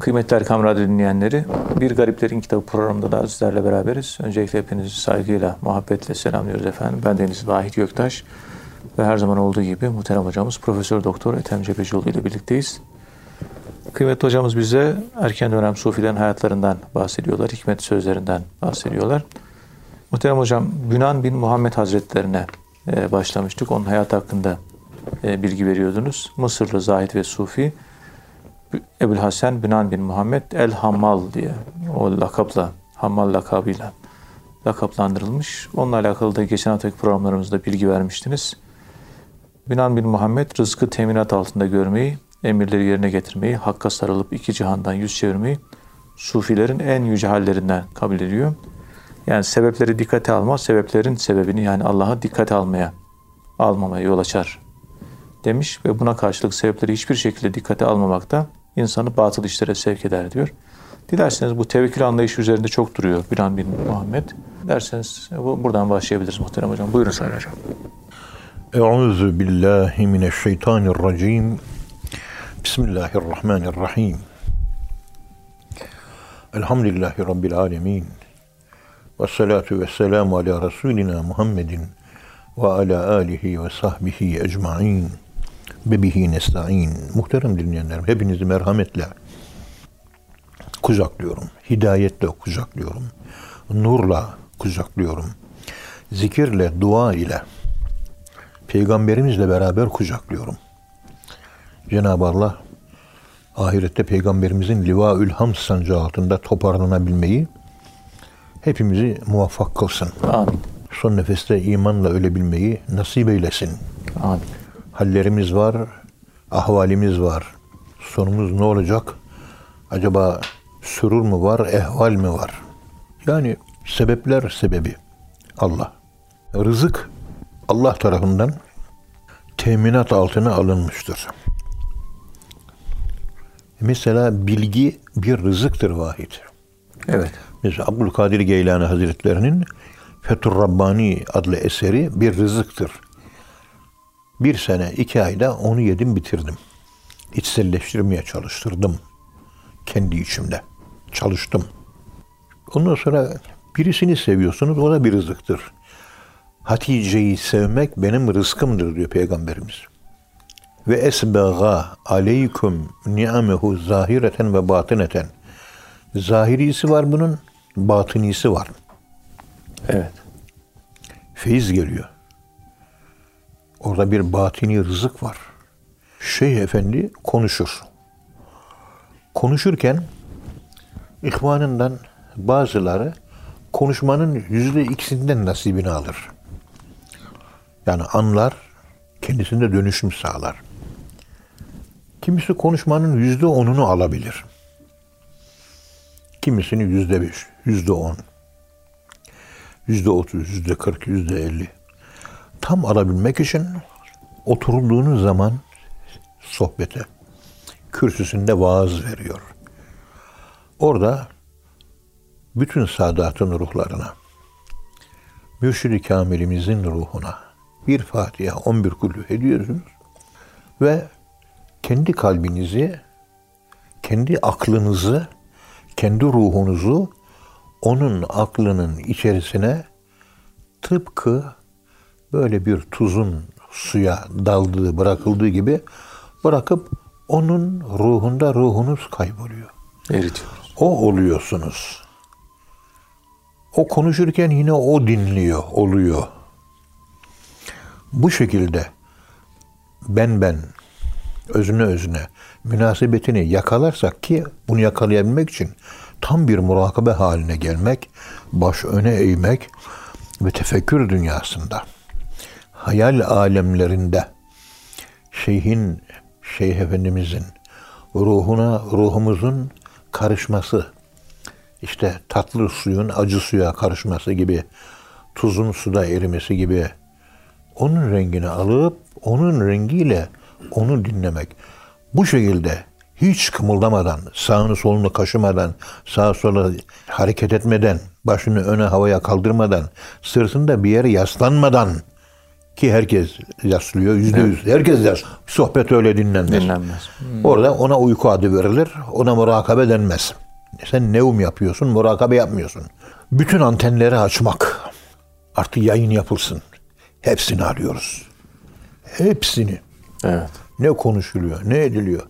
Kıymetli Erkam Radyo dinleyenleri, Bir Gariplerin Kitabı programında da sizlerle beraberiz. Öncelikle hepinizi saygıyla, muhabbetle selamlıyoruz efendim. Ben Deniz Vahit Göktaş ve her zaman olduğu gibi muhterem hocamız Profesör Doktor Ethem Cebecioğlu ile birlikteyiz. Kıymetli hocamız bize erken dönem sufilerin hayatlarından bahsediyorlar, hikmet sözlerinden bahsediyorlar. Muhterem hocam, Bünan bin Muhammed Hazretlerine e, başlamıştık. Onun hayat hakkında e, bilgi veriyordunuz. Mısırlı zahid ve sufi Ebul Hasan Bünan bin Muhammed El Hammal diye o lakapla, Hammal lakabıyla lakaplandırılmış. Onunla alakalı da geçen haftaki programlarımızda bilgi vermiştiniz. Bünan bin Muhammed rızkı teminat altında görmeyi, emirleri yerine getirmeyi, hakka sarılıp iki cihandan yüz çevirmeyi sufilerin en yüce hallerinden kabul ediyor. Yani sebepleri dikkate almaz, sebeplerin sebebini yani Allah'a dikkate almaya, almamaya yol açar demiş ve buna karşılık sebepleri hiçbir şekilde dikkate almamakta insanı batıl işlere sevk eder diyor. Dilerseniz bu tevekkül anlayışı üzerinde çok duruyor Biran bin Muhammed. Derseniz bu, buradan başlayabiliriz muhterem hocam. Buyurun Sayın Hocam. Euzu billahi mineşşeytanirracim. Bismillahirrahmanirrahim. Elhamdülillahi Rabbil alemin. Ve salatu ve selamu ala Resulina Muhammedin ve ala alihi ve sahbihi ecmain. Bebihi nesta'in. Muhterem dinleyenlerim, hepinizi merhametle kucaklıyorum. Hidayetle kucaklıyorum. Nurla kucaklıyorum. Zikirle, dua ile, peygamberimizle beraber kucaklıyorum. Cenab-ı Allah ahirette peygamberimizin livaül ham sancağı altında toparlanabilmeyi hepimizi muvaffak kılsın. Amin. Son nefeste imanla ölebilmeyi nasip eylesin. Amin. Hallerimiz var, ahvalimiz var. Sonumuz ne olacak? Acaba sürur mu var, ehval mi var? Yani sebepler sebebi Allah. Rızık Allah tarafından teminat altına alınmıştır. Mesela bilgi bir rızıktır vahid. Evet. Mesela Abdülkadir Geylani Hazretlerinin Fethur Rabbani adlı eseri bir rızıktır. Bir sene, iki ayda onu yedim bitirdim. İçselleştirmeye çalıştırdım. Kendi içimde. Çalıştım. Ondan sonra birisini seviyorsunuz, o da bir rızıktır. Hatice'yi sevmek benim rızkımdır diyor Peygamberimiz. Ve esbega aleyküm ni'amehu zahireten ve batineten. Zahirisi var bunun, batınisi var. Evet. Feyiz geliyor. Orada bir batini rızık var. Şeyh Efendi konuşur. Konuşurken ihvanından bazıları konuşmanın yüzde ikisinden nasibini alır. Yani anlar, kendisinde dönüşüm sağlar. Kimisi konuşmanın yüzde onunu alabilir. Kimisini yüzde beş, yüzde on, yüzde otuz, yüzde kırk, yüzde elli. Tam alabilmek için oturulduğunuz zaman sohbete, kürsüsünde vaaz veriyor. Orada bütün sadatın ruhlarına, Mürşid-i Kamil'imizin ruhuna bir Fatiha, on bir kulü ediyorsunuz ve kendi kalbinizi, kendi aklınızı, kendi ruhunuzu onun aklının içerisine tıpkı böyle bir tuzun suya daldığı, bırakıldığı gibi bırakıp onun ruhunda ruhunuz kayboluyor. Eritiyoruz. O oluyorsunuz. O konuşurken yine o dinliyor, oluyor. Bu şekilde ben ben özüne özüne münasebetini yakalarsak ki bunu yakalayabilmek için tam bir murakabe haline gelmek, baş öne eğmek ve tefekkür dünyasında, hayal alemlerinde şeyhin, şeyh efendimizin ruhuna, ruhumuzun karışması, işte tatlı suyun acı suya karışması gibi, tuzun suda erimesi gibi onun rengini alıp onun rengiyle onu dinlemek. Bu şekilde hiç kımıldamadan, sağını solunu kaşımadan, sağa sola hareket etmeden, başını öne havaya kaldırmadan, sırtında bir yere yaslanmadan Ki herkes yaslıyor, yüzde yüz. Herkes yaslıyor. Sohbet öyle dinlenmez. Dinlenmez. Orada ona uyku adı verilir. Ona murakabe denmez. Sen nevum yapıyorsun, murakabe yapmıyorsun. Bütün antenleri açmak. Artık yayın yapılsın. Hepsini arıyoruz. Hepsini. Evet. Ne konuşuluyor, ne ediliyor.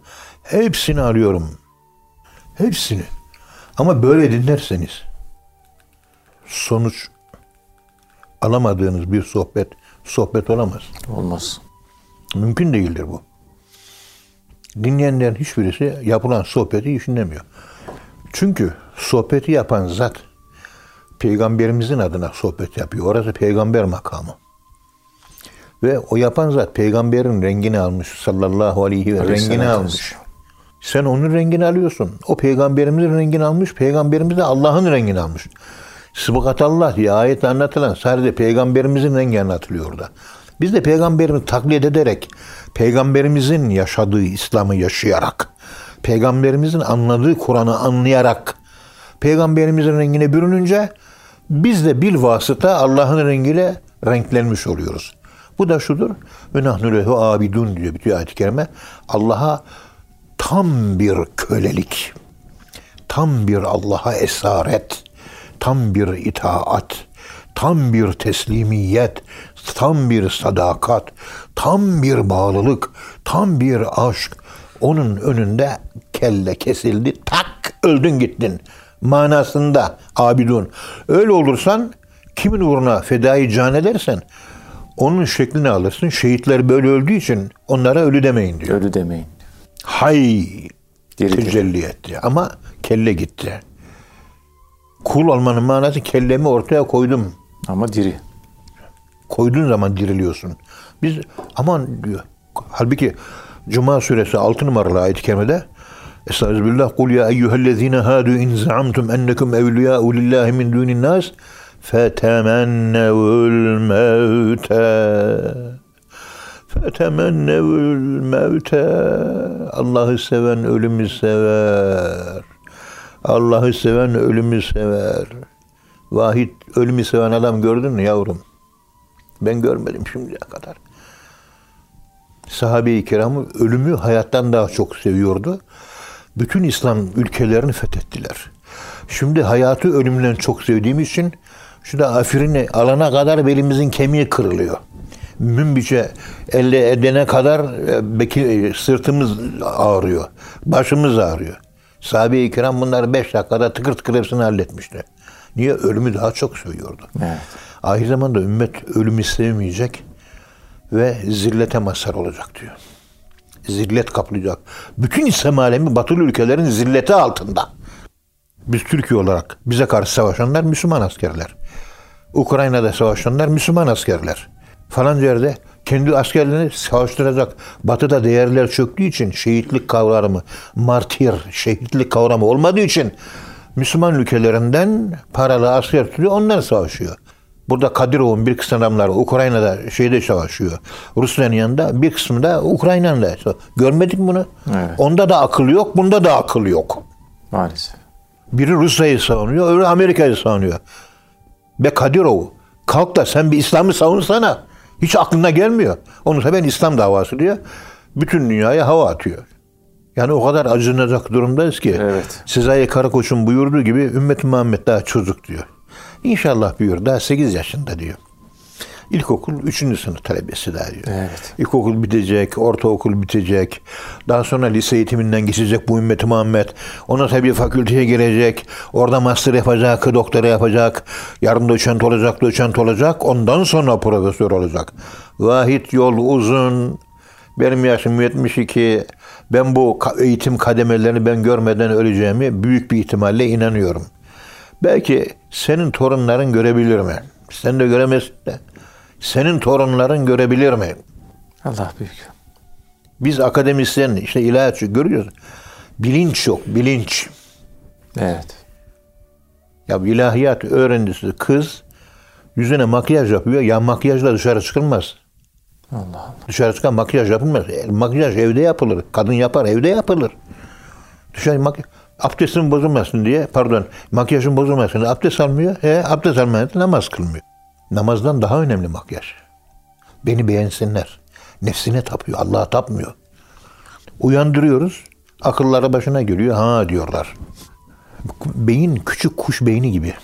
Hepsini arıyorum. Hepsini. Ama böyle dinlerseniz sonuç alamadığınız bir sohbet sohbet olamaz. Olmaz. Mümkün değildir bu. Dinleyenlerin hiçbirisi yapılan sohbeti düşünemiyor. Çünkü sohbeti yapan zat peygamberimizin adına sohbet yapıyor. Orası peygamber makamı. Ve o yapan zat peygamberin rengini almış sallallahu aleyhi ve rengini almış. Sen onun rengini alıyorsun. O peygamberimizin rengini almış. Peygamberimiz de Allah'ın rengini almış. Sıbıkat Allah diye ayet anlatılan sadece peygamberimizin rengi anlatılıyor orada. Biz de peygamberimizi taklit ederek, peygamberimizin yaşadığı İslam'ı yaşayarak, peygamberimizin anladığı Kur'an'ı anlayarak, peygamberimizin rengine bürününce biz de bil vasıta Allah'ın rengiyle renklenmiş oluyoruz. Bu da şudur. Ve nahnu lehu abidun diyor bütün ayet-i kerime. Allah'a tam bir kölelik, tam bir Allah'a esaret, tam bir itaat, tam bir teslimiyet, tam bir sadakat, tam bir bağlılık, tam bir aşk. Onun önünde kelle kesildi, tak öldün gittin manasında abidun. Öyle olursan kimin uğruna fedai can edersen onun şeklini alırsın. Şehitler böyle öldüğü için onlara ölü demeyin diyor. Ölü demeyin. Hay Diri diri. tecelli etti ama kelle gitti. Kul olmanın manası kellemi ortaya koydum. Ama diri. Koyduğun zaman diriliyorsun. Biz aman diyor. Halbuki Cuma suresi 6 numaralı ayet-i kerimede Estağfirullah kul ya eyyühellezine hadu in zaamtum ennekum evliyâ'u lillahi min dunin nas fetemennevul mevte fetemennevul mevte Allah'ı seven ölümü sever. Allah'ı seven ölümü sever. Vahid ölümü seven adam gördün mü yavrum? Ben görmedim şimdiye kadar. Sahabe-i kiramı ölümü hayattan daha çok seviyordu. Bütün İslam ülkelerini fethettiler. Şimdi hayatı ölümden çok sevdiğim için şu da afirini alana kadar belimizin kemiği kırılıyor. Münbiçe elle edene kadar e, e, sırtımız ağrıyor. Başımız ağrıyor. Sahabe-i kiram bunları beş dakikada tıkır tıkır hepsini halletmişti. Niye? Ölümü daha çok seviyordu. Evet. Ahir zamanda ümmet ölümü sevmeyecek ve zillete mazhar olacak diyor. Zillet kaplayacak. Bütün İslam alemi batılı ülkelerin zilleti altında. Biz Türkiye olarak bize karşı savaşanlar Müslüman askerler. Ukrayna'da savaşanlar Müslüman askerler. Falanca yerde kendi askerlerini savaştıracak. Batı'da değerler çöktüğü için şehitlik kavramı, martir, şehitlik kavramı olmadığı için Müslüman ülkelerinden paralı asker tutuyor, onlar savaşıyor. Burada Kadirov'un bir kısım adamları Ukrayna'da şeyde savaşıyor. Rusya'nın yanında bir kısmı da Ukrayna'nın da. Görmedik mi bunu? Evet. Onda da akıl yok, bunda da akıl yok. Maalesef. Biri Rusya'yı savunuyor, öbürü Amerika'yı savunuyor. Be Kadirov, kalk da sen bir İslam'ı savunsana. Hiç aklına gelmiyor. Onu ben İslam davası diyor. Bütün dünyaya hava atıyor. Yani o kadar acınacak durumdayız ki. Evet. Sezai Karakoç'un buyurduğu gibi ümmet Muhammed daha çocuk diyor. İnşallah buyur daha 8 yaşında diyor. İlkokul 3. sınıf talebesi daha diyor. Evet. İlkokul bitecek, ortaokul bitecek. Daha sonra lise eğitiminden geçecek bu ümmeti Muhammed. Ona tabii fakülteye girecek. Orada master yapacak, doktora yapacak. Yarın doçent olacak, doçent olacak. Ondan sonra profesör olacak. Vahit yol uzun. Benim yaşım 72. Ben bu eğitim kademelerini ben görmeden öleceğimi büyük bir ihtimalle inanıyorum. Belki senin torunların görebilir mi? Sen de göremezsin de. Senin torunların görebilir mi? Allah büyük. Biz akademisyen, işte ilahiyatçı görüyoruz. Bilinç yok, bilinç. Evet. Ya ilahiyat öğrencisi kız yüzüne makyaj yapıyor. Ya makyajla dışarı çıkılmaz. Allah Allah. Dışarı çıkan makyaj yapılmaz. E, Makyaj evde yapılır. Kadın yapar, evde yapılır. Dışarı makyaj... Abdestin bozulmasın diye, pardon, makyajın bozulmasın diye abdest almıyor. E, abdest almayınca namaz kılmıyor. Namazdan daha önemli makyaj. Beni beğensinler. Nefsine tapıyor. Allah'a tapmıyor. Uyandırıyoruz. Akılları başına geliyor. Ha diyorlar. Beyin küçük kuş beyni gibi.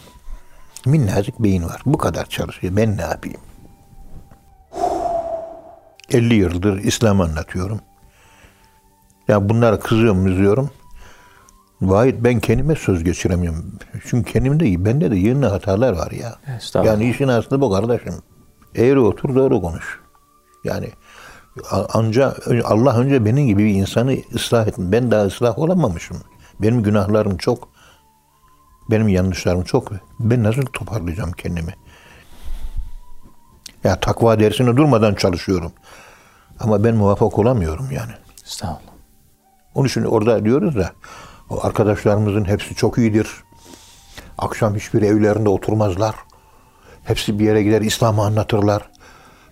Minnacık beyin var. Bu kadar çalışıyor. Ben ne yapayım? 50 yıldır İslam anlatıyorum. Ya bunlara kızıyorum, üzüyorum. Vahit ben kendime söz geçiremiyorum. Çünkü kendimde, bende de yeni hatalar var ya. Yani işin aslı bu kardeşim. Eğri otur, doğru konuş. Yani a- anca Allah önce benim gibi bir insanı ıslah etsin. Ben daha ıslah olamamışım. Benim günahlarım çok. Benim yanlışlarım çok. Ben nasıl toparlayacağım kendimi? Ya takva dersine durmadan çalışıyorum. Ama ben muvaffak olamıyorum yani. Estağfurullah. Onun için orada diyoruz da arkadaşlarımızın hepsi çok iyidir. Akşam hiçbir evlerinde oturmazlar. Hepsi bir yere gider İslam'ı anlatırlar.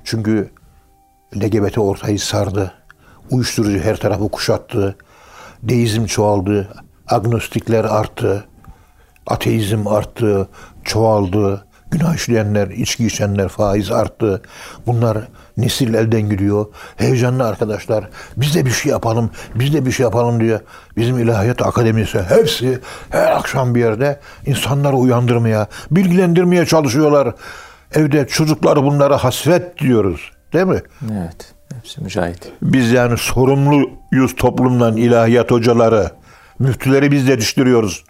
Çünkü LGBT ortayı sardı. Uyuşturucu her tarafı kuşattı. Deizm çoğaldı. Agnostikler arttı. Ateizm arttı. Çoğaldı. Günah işleyenler, içki içenler, faiz arttı. Bunlar nesil elden gidiyor. Heyecanlı arkadaşlar. Biz de bir şey yapalım, biz de bir şey yapalım diye. Bizim ilahiyat akademisi hepsi her akşam bir yerde insanları uyandırmaya, bilgilendirmeye çalışıyorlar. Evde çocuklar bunlara hasret diyoruz. Değil mi? Evet. Hepsi mücahit. Biz yani sorumluyuz toplumdan ilahiyat hocaları. Müftüleri biz yetiştiriyoruz.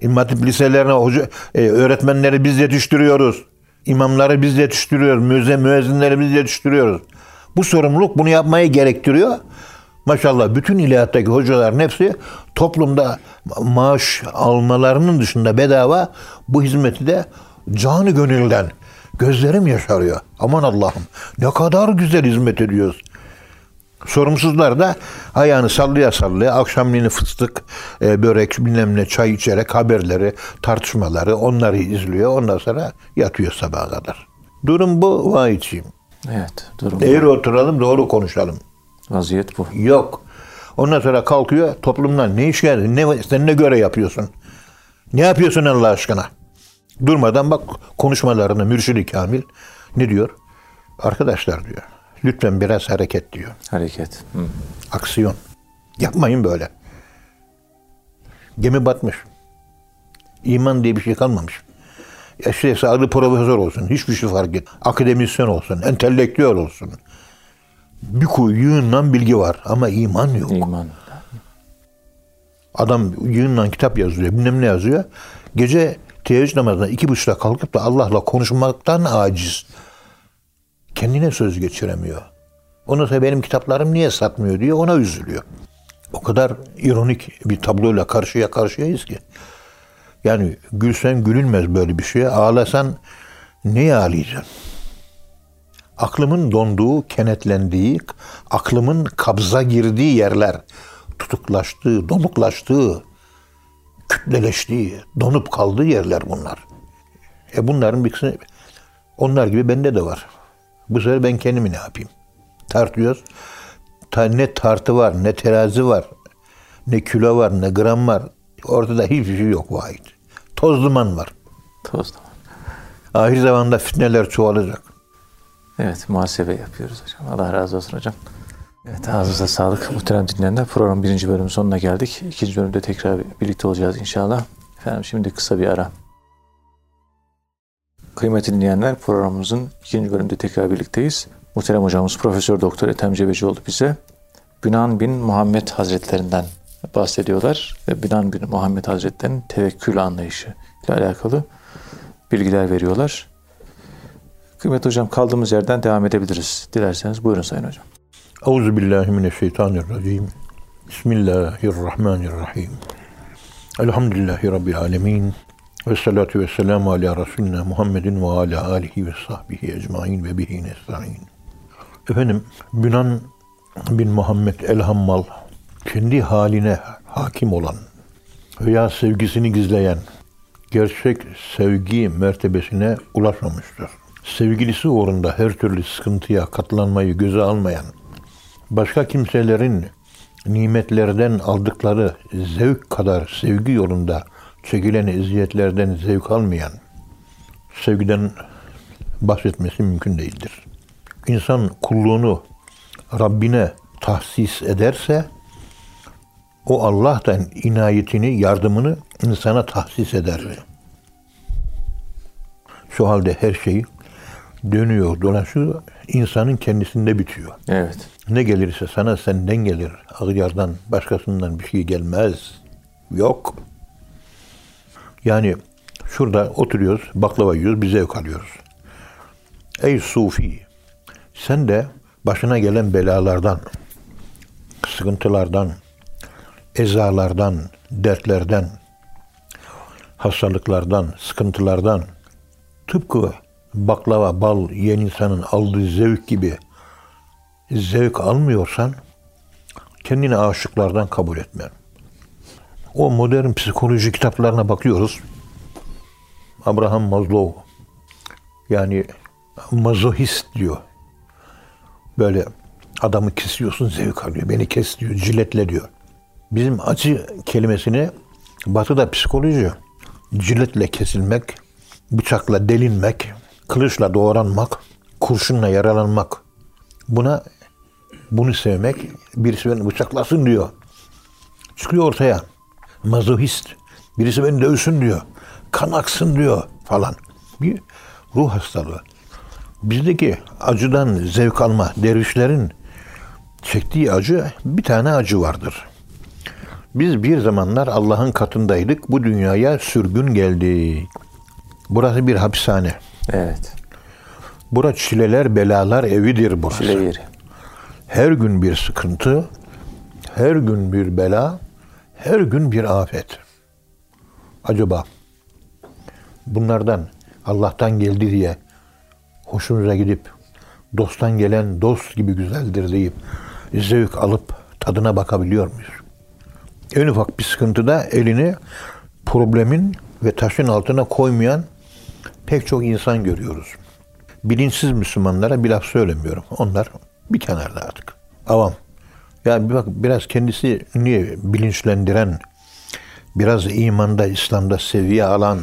İmam Hatip liselerine hoca, e, öğretmenleri biz yetiştiriyoruz. İmamları biz yetiştiriyoruz. Müze, müezzinleri biz yetiştiriyoruz. Bu sorumluluk bunu yapmayı gerektiriyor. Maşallah bütün ilahiyattaki hocaların hepsi toplumda maaş almalarının dışında bedava bu hizmeti de canı gönülden gözlerim yaşarıyor. Aman Allah'ım ne kadar güzel hizmet ediyoruz. Sorumsuzlar da ayağını sallaya sallaya akşamleyin fıstık, e, börek, bilmem ne çay içerek haberleri, tartışmaları onları izliyor. Ondan sonra yatıyor sabaha kadar. Durum bu vahiyçiyim. Evet. Durum. Eğri oturalım doğru konuşalım. Vaziyet bu. Yok. Ondan sonra kalkıyor toplumdan ne iş geldi? Ne, sen ne göre yapıyorsun? Ne yapıyorsun Allah aşkına? Durmadan bak konuşmalarını Mürşid-i Kamil ne diyor? Arkadaşlar diyor. Lütfen biraz hareket diyor. Hareket. Hı. Aksiyon. Yapmayın böyle. Gemi batmış. İman diye bir şey kalmamış. Ya işte adı profesör olsun, hiçbir şey fark et. Akademisyen olsun, entelektüel olsun. Bir kuyu yığından bilgi var ama iman yok. İman. Adam yığından kitap yazıyor, bilmem ne yazıyor. Gece teheccüd namazına iki buçukta kalkıp da Allah'la konuşmaktan aciz. Kendine söz geçiremiyor. Ondan sonra benim kitaplarım niye satmıyor diye ona üzülüyor. O kadar ironik bir tabloyla karşıya karşıyayız ki. Yani gülsen gülünmez böyle bir şeye. Ağlasan neye ağlayacaksın? Aklımın donduğu, kenetlendiği, aklımın kabza girdiği yerler, tutuklaştığı, donuklaştığı, kütleleştiği, donup kaldığı yerler bunlar. E bunların bir kısmı, onlar gibi bende de var. Bu sefer ben kendimi ne yapayım? Tartıyoruz. Ta, ne tartı var, ne terazi var, ne kilo var, ne gram var. Ortada hiçbir şey yok vahit. Toz duman var. Toz var. Ahir zamanda fitneler çoğalacak. Evet muhasebe yapıyoruz hocam. Allah razı olsun hocam. Evet ağzınıza sağlık. Muhterem dinleyenler program birinci bölümün sonuna geldik. İkinci bölümde tekrar birlikte olacağız inşallah. Efendim şimdi kısa bir ara. Kıymetli dinleyenler programımızın ikinci bölümünde tekrar birlikteyiz. Muhterem hocamız Profesör Doktor Ethem Cebecioğlu bize Bünan bin Muhammed Hazretlerinden bahsediyorlar. Ve Bünan bin Muhammed Hazretleri'nin tevekkül anlayışı ile alakalı bilgiler veriyorlar. Kıymetli hocam kaldığımız yerden devam edebiliriz. Dilerseniz buyurun Sayın Hocam. Euzu billahi mineşşeytanirracim. Bismillahirrahmanirrahim. Elhamdülillahi rabbil alamin. Ve salatu ve selamu ala Resulina Muhammedin ve ala alihi ve sahbihi ecmain ve bihi nesta'in. Efendim, Bünan bin Muhammed el-Hammal, kendi haline hakim olan veya sevgisini gizleyen, gerçek sevgi mertebesine ulaşmamıştır. Sevgilisi uğrunda her türlü sıkıntıya katlanmayı göze almayan, başka kimselerin nimetlerden aldıkları zevk kadar sevgi yolunda çekilen eziyetlerden zevk almayan, sevgiden bahsetmesi mümkün değildir. insan kulluğunu Rabbine tahsis ederse o Allah'tan inayetini, yardımını insana tahsis eder. Şu halde her şey dönüyor, dolaşıyor, insanın kendisinde bitiyor. Evet. Ne gelirse sana senden gelir. Ağyardan, başkasından bir şey gelmez. Yok. Yani şurada oturuyoruz, baklava yiyoruz, bir zevk alıyoruz. Ey Sufi, sen de başına gelen belalardan, sıkıntılardan, ezalardan, dertlerden, hastalıklardan, sıkıntılardan, tıpkı baklava, bal yiyen insanın aldığı zevk gibi zevk almıyorsan kendini aşıklardan kabul etme. O modern psikoloji kitaplarına bakıyoruz. Abraham Maslow yani mazohist diyor. Böyle adamı kesiyorsun zevk alıyor. Beni kes diyor, ciletle diyor. Bizim acı kelimesini batıda psikoloji ciletle kesilmek, bıçakla delinmek, kılıçla doğranmak, kurşunla yaralanmak. Buna bunu sevmek, birisi beni bıçaklasın diyor. Çıkıyor ortaya. Mazohist. Birisi beni dövsün diyor. Kan aksın diyor falan. Bir ruh hastalığı. Bizdeki acıdan zevk alma dervişlerin çektiği acı bir tane acı vardır. Biz bir zamanlar Allah'ın katındaydık. Bu dünyaya sürgün geldik. Burası bir hapishane. Evet. Burası çileler, belalar evidir burası. Çile yeri. Her gün bir sıkıntı, her gün bir bela, her gün bir afet. Acaba bunlardan Allah'tan geldi diye hoşunuza gidip dosttan gelen dost gibi güzeldir deyip zevk alıp tadına bakabiliyor muyuz? En ufak bir sıkıntıda elini problemin ve taşın altına koymayan pek çok insan görüyoruz. Bilinçsiz Müslümanlara bir laf söylemiyorum. Onlar bir kenarda artık. Avam. Ya bir bak biraz kendisi niye bilinçlendiren, biraz imanda, İslam'da seviye alan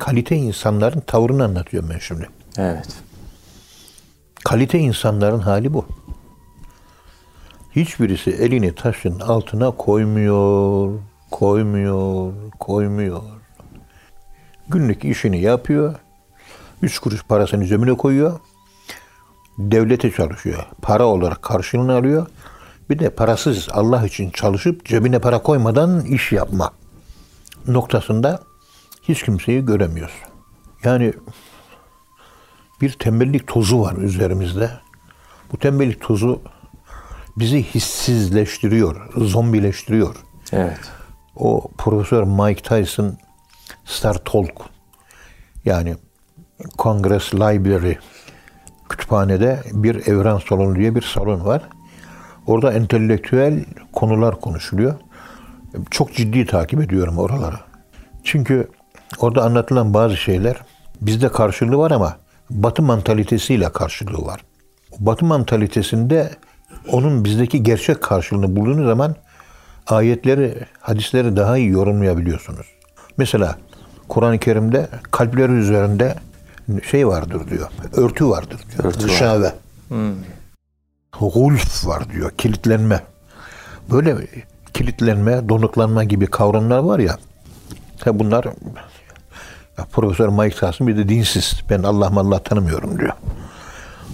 kalite insanların tavrını anlatıyorum ben şimdi. Evet. Kalite insanların hali bu. Hiçbirisi elini taşın altına koymuyor, koymuyor, koymuyor. Günlük işini yapıyor. Üç kuruş parasını cebine koyuyor. Devlete çalışıyor. Para olarak karşılığını alıyor. Bir de parasız Allah için çalışıp cebine para koymadan iş yapma noktasında hiç kimseyi göremiyoruz. Yani bir tembellik tozu var üzerimizde. Bu tembellik tozu bizi hissizleştiriyor, zombileştiriyor. Evet. O Profesör Mike Tyson Star Talk yani Congress Library kütüphanede bir evren salonu diye bir salon var. Orada entelektüel konular konuşuluyor. Çok ciddi takip ediyorum oraları. Çünkü orada anlatılan bazı şeyler bizde karşılığı var ama Batı mantalitesiyle karşılığı var. Batı mantalitesinde onun bizdeki gerçek karşılığını bulduğunuz zaman ayetleri, hadisleri daha iyi yorumlayabiliyorsunuz. Mesela Kur'an-ı Kerim'de kalpleri üzerinde şey vardır diyor. Örtü vardır diyor. Örtü var. Gışave. Gulf var diyor. Kilitlenme. Böyle kilitlenme, donuklanma gibi kavramlar var ya. Ha bunlar ya Profesör Mike Tyson bir de dinsiz. Ben Allah Allah tanımıyorum diyor.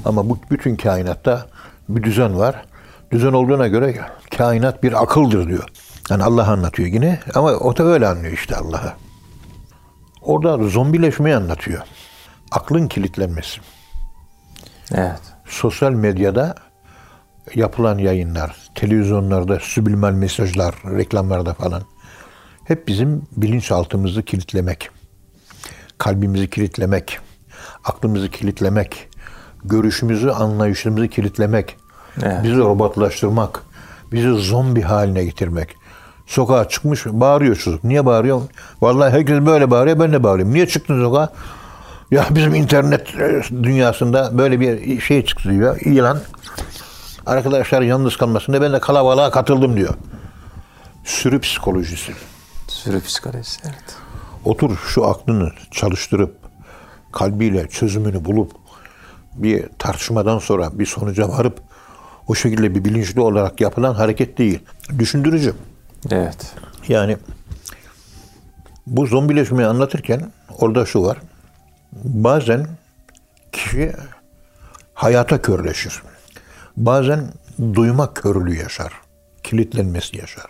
Ama bu bütün kainatta bir düzen var. Düzen olduğuna göre kainat bir akıldır diyor. Yani Allah anlatıyor yine ama o da öyle anlıyor işte Allah'ı. Orada zombileşmeyi anlatıyor. Aklın kilitlenmesi. Evet. Sosyal medyada yapılan yayınlar, televizyonlarda subliminal mesajlar, reklamlarda falan hep bizim bilinçaltımızı kilitlemek, kalbimizi kilitlemek, aklımızı kilitlemek, görüşümüzü, anlayışımızı kilitlemek, Evet. bizi robotlaştırmak, bizi zombi haline getirmek. Sokağa çıkmış bağırıyor çocuk. Niye bağırıyor? Vallahi herkes böyle bağırıyor ben de bağırıyorum. Niye çıktın sokağa? Ya bizim internet e, dünyasında böyle bir şey çıktı diyor. İlan. Arkadaşlar yalnız kalmasında ben de kalabalığa katıldım diyor. Sürü psikolojisi. Sürü psikolojisi. Evet. Otur şu aklını çalıştırıp kalbiyle çözümünü bulup bir tartışmadan sonra bir sonuca varıp o şekilde bir bilinçli olarak yapılan hareket değil. Düşündürücü. Evet. Yani bu zombileşmeyi anlatırken orada şu var. Bazen kişi hayata körleşir. Bazen duyma körlüğü yaşar. Kilitlenmesi yaşar.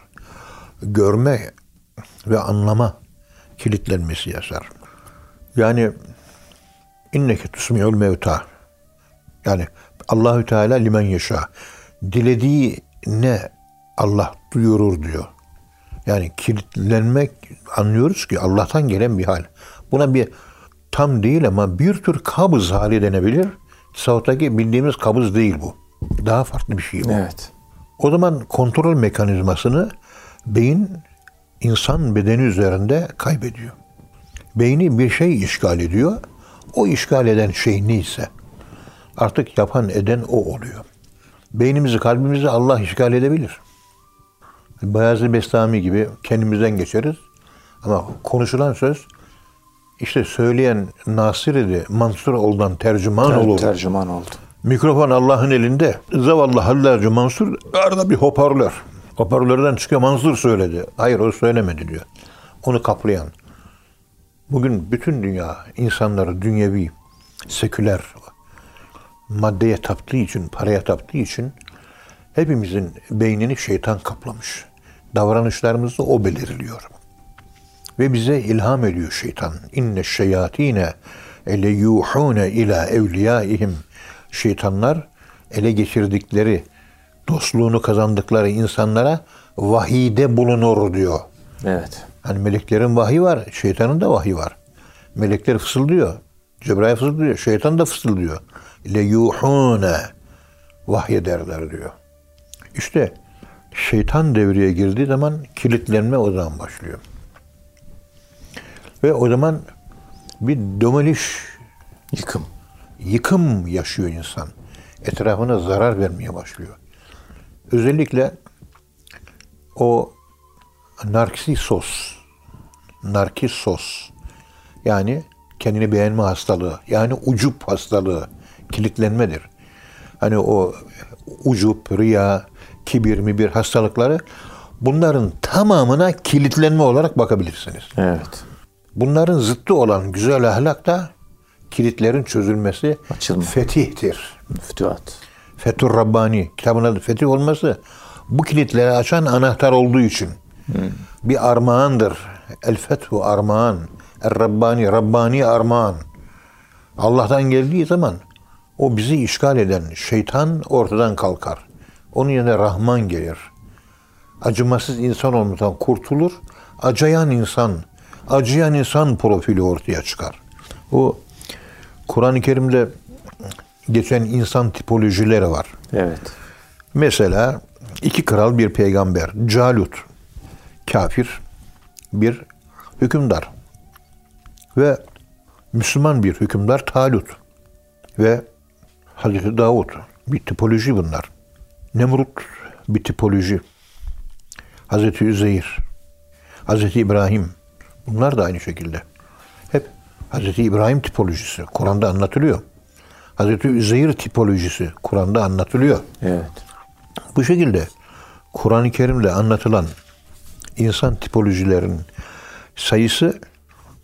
Görme ve anlama kilitlenmesi yaşar. Yani inneke tusmi'ul mevta. Yani Allahü Teala limen yaşa. Dilediği ne Allah duyurur diyor. Yani kilitlenmek anlıyoruz ki Allah'tan gelen bir hal. Buna bir tam değil ama bir tür kabız hali denebilir. Tasavvuftaki bildiğimiz kabız değil bu. Daha farklı bir şey bu. Evet. O zaman kontrol mekanizmasını beyin insan bedeni üzerinde kaybediyor. Beyni bir şey işgal ediyor. O işgal eden şey neyse artık yapan eden o oluyor. Beynimizi, kalbimizi Allah işgal edebilir. Bayezid Bestami gibi kendimizden geçeriz. Ama konuşulan söz işte söyleyen Nasir idi, Mansur oldan tercüman Ter- olur. tercüman oldu. Mikrofon Allah'ın elinde. Zavallı Hallerci Mansur arada bir hoparlör. Hoparlörden çıkıyor Mansur söyledi. Hayır o söylemedi diyor. Onu kaplayan. Bugün bütün dünya insanları dünyevi, seküler, maddeye taptığı için, paraya taptığı için hepimizin beynini şeytan kaplamış. Davranışlarımızı o belirliyor. Ve bize ilham ediyor şeytan. İnne şeyatine ele yuhune ila evliyaihim. Şeytanlar ele geçirdikleri, dostluğunu kazandıkları insanlara vahide bulunur diyor. Evet. Hani meleklerin vahiy var, şeytanın da vahiy var. Melekler fısıldıyor. Cebrail fısıldıyor, şeytan da fısıldıyor. Le yuhune vahyederler diyor. İşte şeytan devreye girdiği zaman kilitlenme o zaman başlıyor. Ve o zaman bir domeliş, Yıkım. Yıkım yaşıyor insan. Etrafına zarar vermeye başlıyor. Özellikle o narkisos, narkisos yani kendini beğenme hastalığı, yani ucup hastalığı, kilitlenmedir. Hani o ucup, riya, kibir mi bir hastalıkları bunların tamamına kilitlenme olarak bakabilirsiniz. Evet. Bunların zıttı olan güzel ahlak da kilitlerin çözülmesi Açılma. fetihtir. Fütühat. Fethur Rabbani kitabın adı fetih olması bu kilitleri açan anahtar olduğu için bir armağandır. El fethu armağan. Er Rabbani, Rabbani armağan. Allah'tan geldiği zaman o bizi işgal eden şeytan ortadan kalkar. Onun yerine Rahman gelir. Acımasız insan olmaktan kurtulur. Acıyan insan, acıyan insan profili ortaya çıkar. O Kur'an-ı Kerim'de geçen insan tipolojileri var. Evet. Mesela iki kral bir peygamber. Calut kafir bir hükümdar. Ve Müslüman bir hükümdar Talut. Ve Hazreti Davut bir tipoloji bunlar. Nemrut bir tipoloji. Hazreti Üzeyir, Hazreti İbrahim bunlar da aynı şekilde. Hazreti İbrahim tipolojisi Kur'an'da anlatılıyor. Hazreti Üzeyir tipolojisi Kur'an'da anlatılıyor. Evet. Bu şekilde Kur'an-ı Kerim'de anlatılan insan tipolojilerin sayısı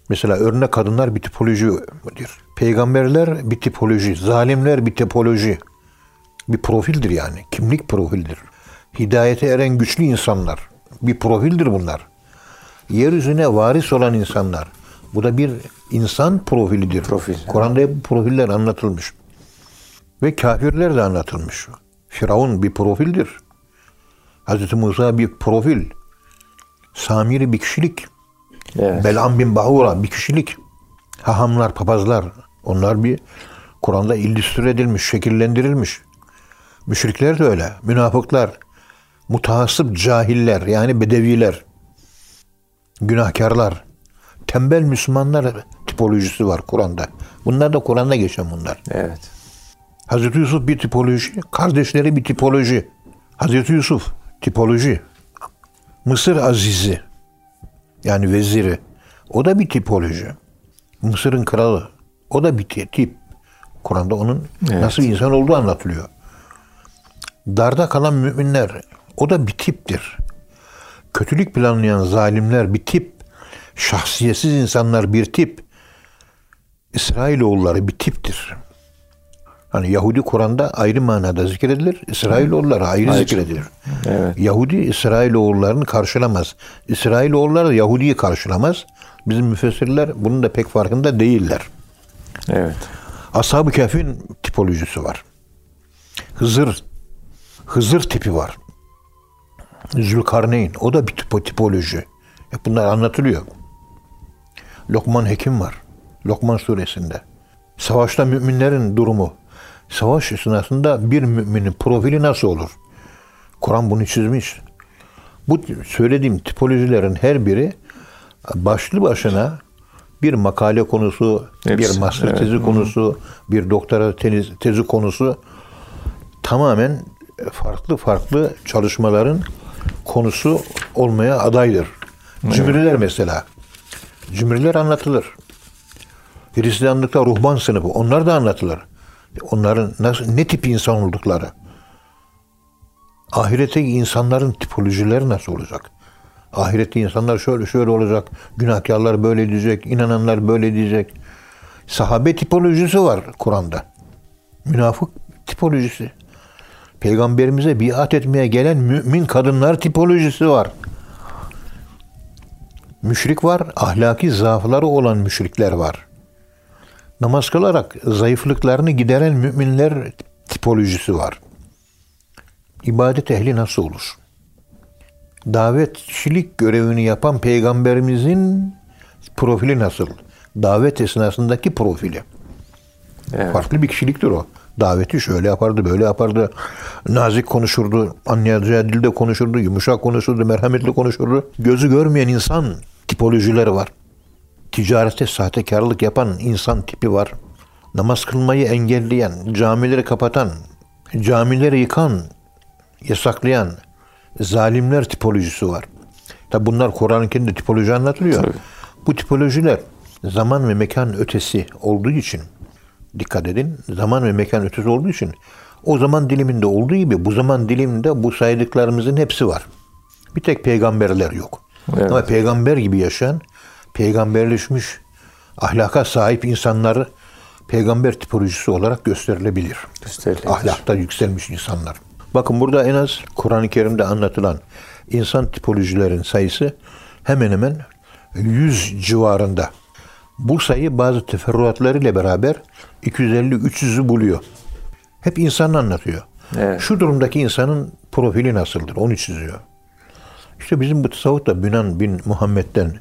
mesela örnek kadınlar bir tipolojidir. Peygamberler bir tipoloji, zalimler bir tipoloji. Bir profildir yani. Kimlik profildir. Hidayete eren güçlü insanlar. Bir profildir bunlar. Yeryüzüne varis olan insanlar. Bu da bir insan profilidir. Profil. Kur'an'da bu profiller anlatılmış. Ve kafirler de anlatılmış. Firavun bir profildir. Hazreti Musa bir profil. Samiri bir kişilik. Evet. Belam bin Bahura bir kişilik. Hahamlar, papazlar onlar bir Kur'an'da illüstre edilmiş, şekillendirilmiş. Müşrikler de öyle. Münafıklar, mutahassıp cahiller yani bedeviler, günahkarlar, tembel Müslümanlar tipolojisi var Kur'an'da. Bunlar da Kur'an'da geçen bunlar. Evet. Hazreti Yusuf bir tipoloji, kardeşleri bir tipoloji. Hazreti Yusuf tipoloji. Mısır Azizi yani veziri o da bir tipoloji. Mısır'ın kralı o da bir ti- tip. Kur'an'da onun Evet. nasıl bir insan olduğu anlatılıyor. Darda kalan müminler o da bir tiptir. Kötülük planlayan zalimler bir tip. Şahsiyetsiz insanlar bir tip. İsrailoğulları bir tiptir. Hani Yahudi Kur'an'da ayrı manada zikredilir. İsrailoğulları ayrı, Ayrı. zikredilir. Evet. Yahudi İsrailoğullarını karşılamaz. İsrailoğulları da Yahudi'yi karşılamaz. Bizim müfessirler bunun da pek farkında değiller. Evet. Ashab-ı Kehf'in tipolojisi var. Hızır Hızır tipi var. Zülkarneyn o da bir tipo, tipoloji. Hep bunlar anlatılıyor. Lokman Hekim var. Lokman suresinde. Savaşta müminlerin durumu. Savaş esnasında bir müminin profili nasıl olur? Kur'an bunu çizmiş. Bu söylediğim tipolojilerin her biri başlı başına bir makale konusu, Hepsi, bir master evet. tezi konusu, bir doktora tezi, tezi konusu tamamen farklı farklı çalışmaların konusu olmaya adaydır. Cimriler mesela. Cimriler anlatılır. Hristiyanlıkta ruhban sınıfı onlar da anlatılır. Onların nasıl ne tip insan oldukları. Ahiretteki insanların tipolojileri nasıl olacak? Ahirette insanlar şöyle şöyle olacak. Günahkarlar böyle diyecek. inananlar böyle diyecek. Sahabe tipolojisi var Kur'an'da. Münafık tipolojisi. Peygamberimize biat etmeye gelen mümin kadınlar tipolojisi var. Müşrik var, ahlaki zaafları olan müşrikler var. Namaz kılarak zayıflıklarını gideren müminler tipolojisi var. İbadet ehli nasıl olur? Davetçilik görevini yapan peygamberimizin profili nasıl? Davet esnasındaki profili. Evet. Farklı bir kişiliktir o. Daveti şöyle yapardı, böyle yapardı. Nazik konuşurdu, anlayacağı dilde konuşurdu, yumuşak konuşurdu, merhametli konuşurdu. Gözü görmeyen insan tipolojileri var. Ticarette sahtekarlık yapan insan tipi var. Namaz kılmayı engelleyen, camileri kapatan, camileri yıkan, yasaklayan zalimler tipolojisi var. Tabi bunlar Kur'an-ı Kerim'de tipoloji anlatılıyor. Tabii. Bu tipolojiler zaman ve mekan ötesi olduğu için dikkat edin. Zaman ve mekan ötesi olduğu için o zaman diliminde olduğu gibi bu zaman diliminde bu saydıklarımızın hepsi var. Bir tek peygamberler yok. Evet. Ama peygamber gibi yaşayan, peygamberleşmiş, ahlaka sahip insanları peygamber tipolojisi olarak gösterilebilir. Gösterilebilir. Ahlakta yükselmiş insanlar. Bakın burada en az Kur'an-ı Kerim'de anlatılan insan tipolojilerin sayısı hemen hemen 100 civarında. Bu sayı bazı teferruatlarıyla beraber 250-300'ü buluyor. Hep insan anlatıyor. Evet. Şu durumdaki insanın profili nasıldır? Onu çiziyor. İşte bizim bu tasavvufta Bünan bin Muhammed'den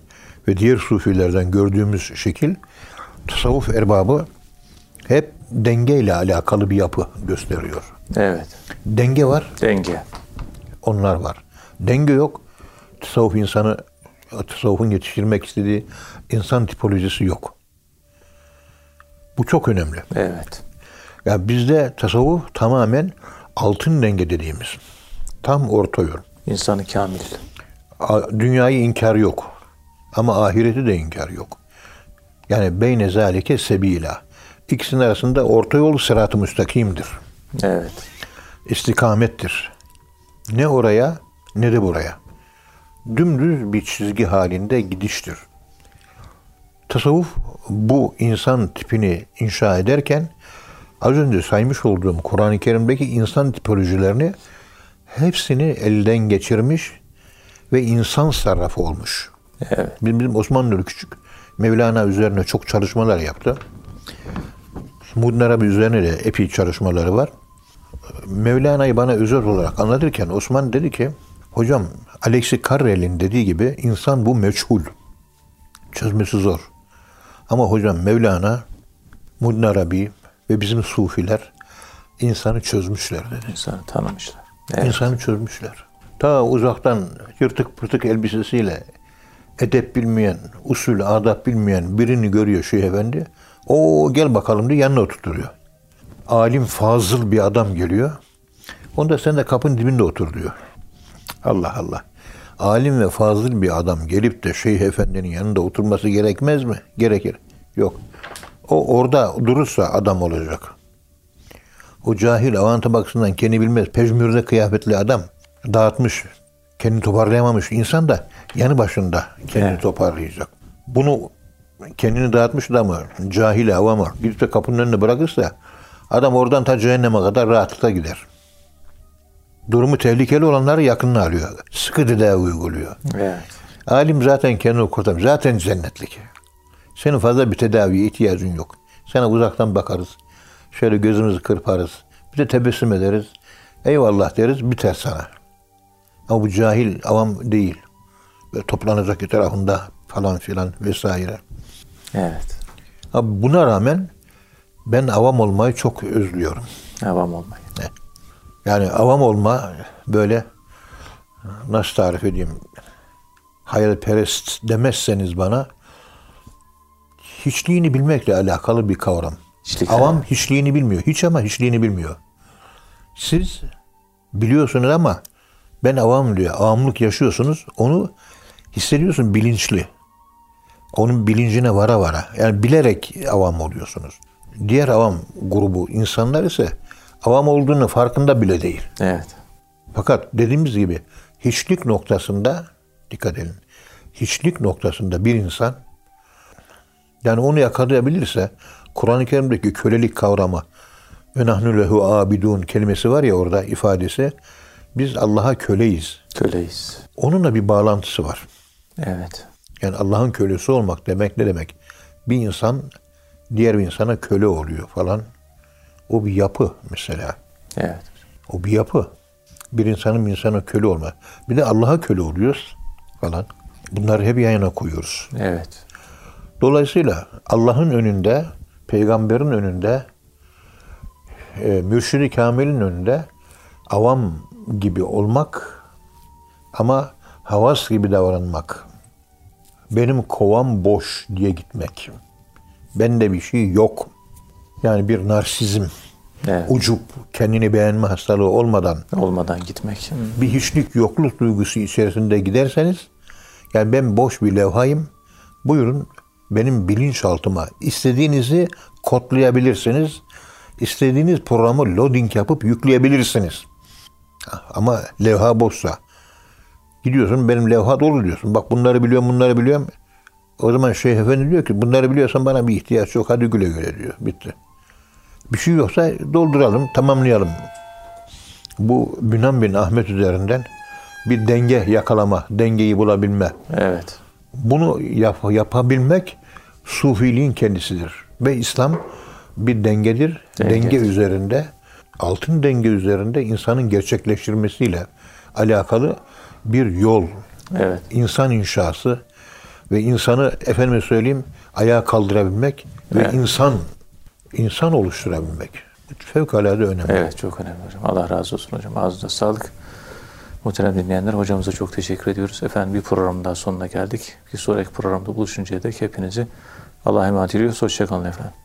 ve diğer sufilerden gördüğümüz şekil tasavvuf erbabı hep dengeyle alakalı bir yapı gösteriyor. Evet. Denge var, Denge. onlar var. Denge yok. Tasavvuf insanı, tasavvufun yetiştirmek istediği insan tipolojisi yok. Bu çok önemli. Evet. Ya bizde tasavvuf tamamen altın denge dediğimiz. Tam orta yol. İnsanı kamil. Dünyayı inkar yok. Ama ahireti de inkar yok. Yani beyne zalike sebila. İkisinin arasında orta yol sırat-ı müstakimdir. Evet. istikamettir. Ne oraya ne de buraya. Dümdüz bir çizgi halinde gidiştir. Tasavvuf bu insan tipini inşa ederken az önce saymış olduğum Kur'an-ı Kerim'deki insan tipolojilerini hepsini elden geçirmiş ve insan sarrafı olmuş. Evet. Bizim Osman Nuri Küçük Mevlana üzerine çok çalışmalar yaptı. Muhyiddin Arabi üzerine de epey çalışmaları var. Mevlana'yı bana özel olarak anlatırken Osman dedi ki hocam Alexi Carrel'in dediği gibi insan bu meçhul. Çözmesi zor. Ama hocam Mevlana, Muhyiddin Arabi ve bizim sufiler insanı çözmüşler dedi. İnsanı tanımışlar. Evet. İnsanı çözmüşler. Ta uzaktan yırtık pırtık elbisesiyle edep bilmeyen, usul, adap bilmeyen birini görüyor Şeyh Efendi. O gel bakalım diye yanına oturtuyor. Alim, fazıl bir adam geliyor. Onda sen de kapının dibinde otur diyor. Allah Allah. Alim ve fazıl bir adam gelip de Şeyh Efendi'nin yanında oturması gerekmez mi? Gerekir. Yok. O orada durursa adam olacak. O cahil avanta bakısından kendi bilmez. Pejmürde kıyafetli adam dağıtmış. Kendini toparlayamamış insan da yanı başında kendini Evet. toparlayacak. Bunu kendini dağıtmış adamı, cahil avamı gidip de kapının önüne bırakırsa adam oradan ta cehenneme kadar rahatlıkla gider. Durumu tehlikeli olanları yakınına alıyor. Sıkı tedavi uyguluyor. Evet. Alim zaten kendini kurtarmış. Zaten cennetlik. Senin fazla bir tedaviye ihtiyacın yok. Sana uzaktan bakarız. Şöyle gözümüzü kırparız. Bir de tebessüm ederiz. Eyvallah deriz. Biter sana. Ama bu cahil avam değil. Böyle toplanacak etrafında falan filan vesaire. Evet. Abi buna rağmen ben avam olmayı çok özlüyorum. Avam olmayın. Yani avam olma böyle nasıl tarif edeyim hayalperest demezseniz bana hiçliğini bilmekle alakalı bir kavram. Hiçlik avam hiçliğini bilmiyor. Hiç ama hiçliğini bilmiyor. Siz biliyorsunuz ama ben avam diyor. Avamlık yaşıyorsunuz. Onu hissediyorsun bilinçli. Onun bilincine vara vara. Yani bilerek avam oluyorsunuz. Diğer avam grubu insanlar ise avam olduğunu farkında bile değil. Evet. Fakat dediğimiz gibi hiçlik noktasında dikkat edin. Hiçlik noktasında bir insan yani onu yakalayabilirse Kur'an-ı Kerim'deki kölelik kavramı ve nahnu lehu abidun kelimesi var ya orada ifadesi biz Allah'a köleyiz. Köleyiz. Onunla bir bağlantısı var. Evet. Yani Allah'ın kölesi olmak demek ne demek? Bir insan diğer bir insana köle oluyor falan. O bir yapı mesela. Evet. O bir yapı. Bir insanın bir insana köle olma. Bir de Allah'a köle oluyoruz falan. Bunları hep yan yana koyuyoruz. Evet. Dolayısıyla Allah'ın önünde, peygamberin önünde, e, mürşidi kamilin önünde avam gibi olmak ama havas gibi davranmak. Benim kovam boş diye gitmek. Bende bir şey yok. Yani bir narsizm, Evet. ucup, kendini beğenme hastalığı olmadan Olmadan gitmek. bir hiçlik yokluk duygusu içerisinde giderseniz yani ben boş bir levhayım. Buyurun benim bilinçaltıma istediğinizi kodlayabilirsiniz. İstediğiniz programı loading yapıp yükleyebilirsiniz. Ama levha boşsa gidiyorsun benim levha dolu diyorsun. Bak bunları biliyorum bunları biliyorum. O zaman Şeyh Efendi diyor ki bunları biliyorsan bana bir ihtiyaç yok hadi güle güle diyor. Bitti. Bir şey yoksa dolduralım tamamlayalım bu Bünan bin Ahmet üzerinden bir denge yakalama, dengeyi bulabilme. Evet. Bunu yap- yapabilmek sufiliğin kendisidir. Ve İslam bir dengedir. Dengedir. Denge üzerinde, altın denge üzerinde insanın gerçekleştirmesiyle alakalı bir yol. Evet. İnsan inşası ve insanı efendime söyleyeyim ayağa kaldırabilmek Evet. ve insan insan oluşturabilmek. Fevkalade önemli. Evet çok önemli hocam. Allah razı olsun hocam. Ağzınıza sağlık. Muhterem dinleyenler hocamıza çok teşekkür ediyoruz. Efendim bir programın daha sonuna geldik. Bir sonraki programda buluşuncaya dek hepinizi Allah'a emanet ediyoruz. Hoşçakalın efendim.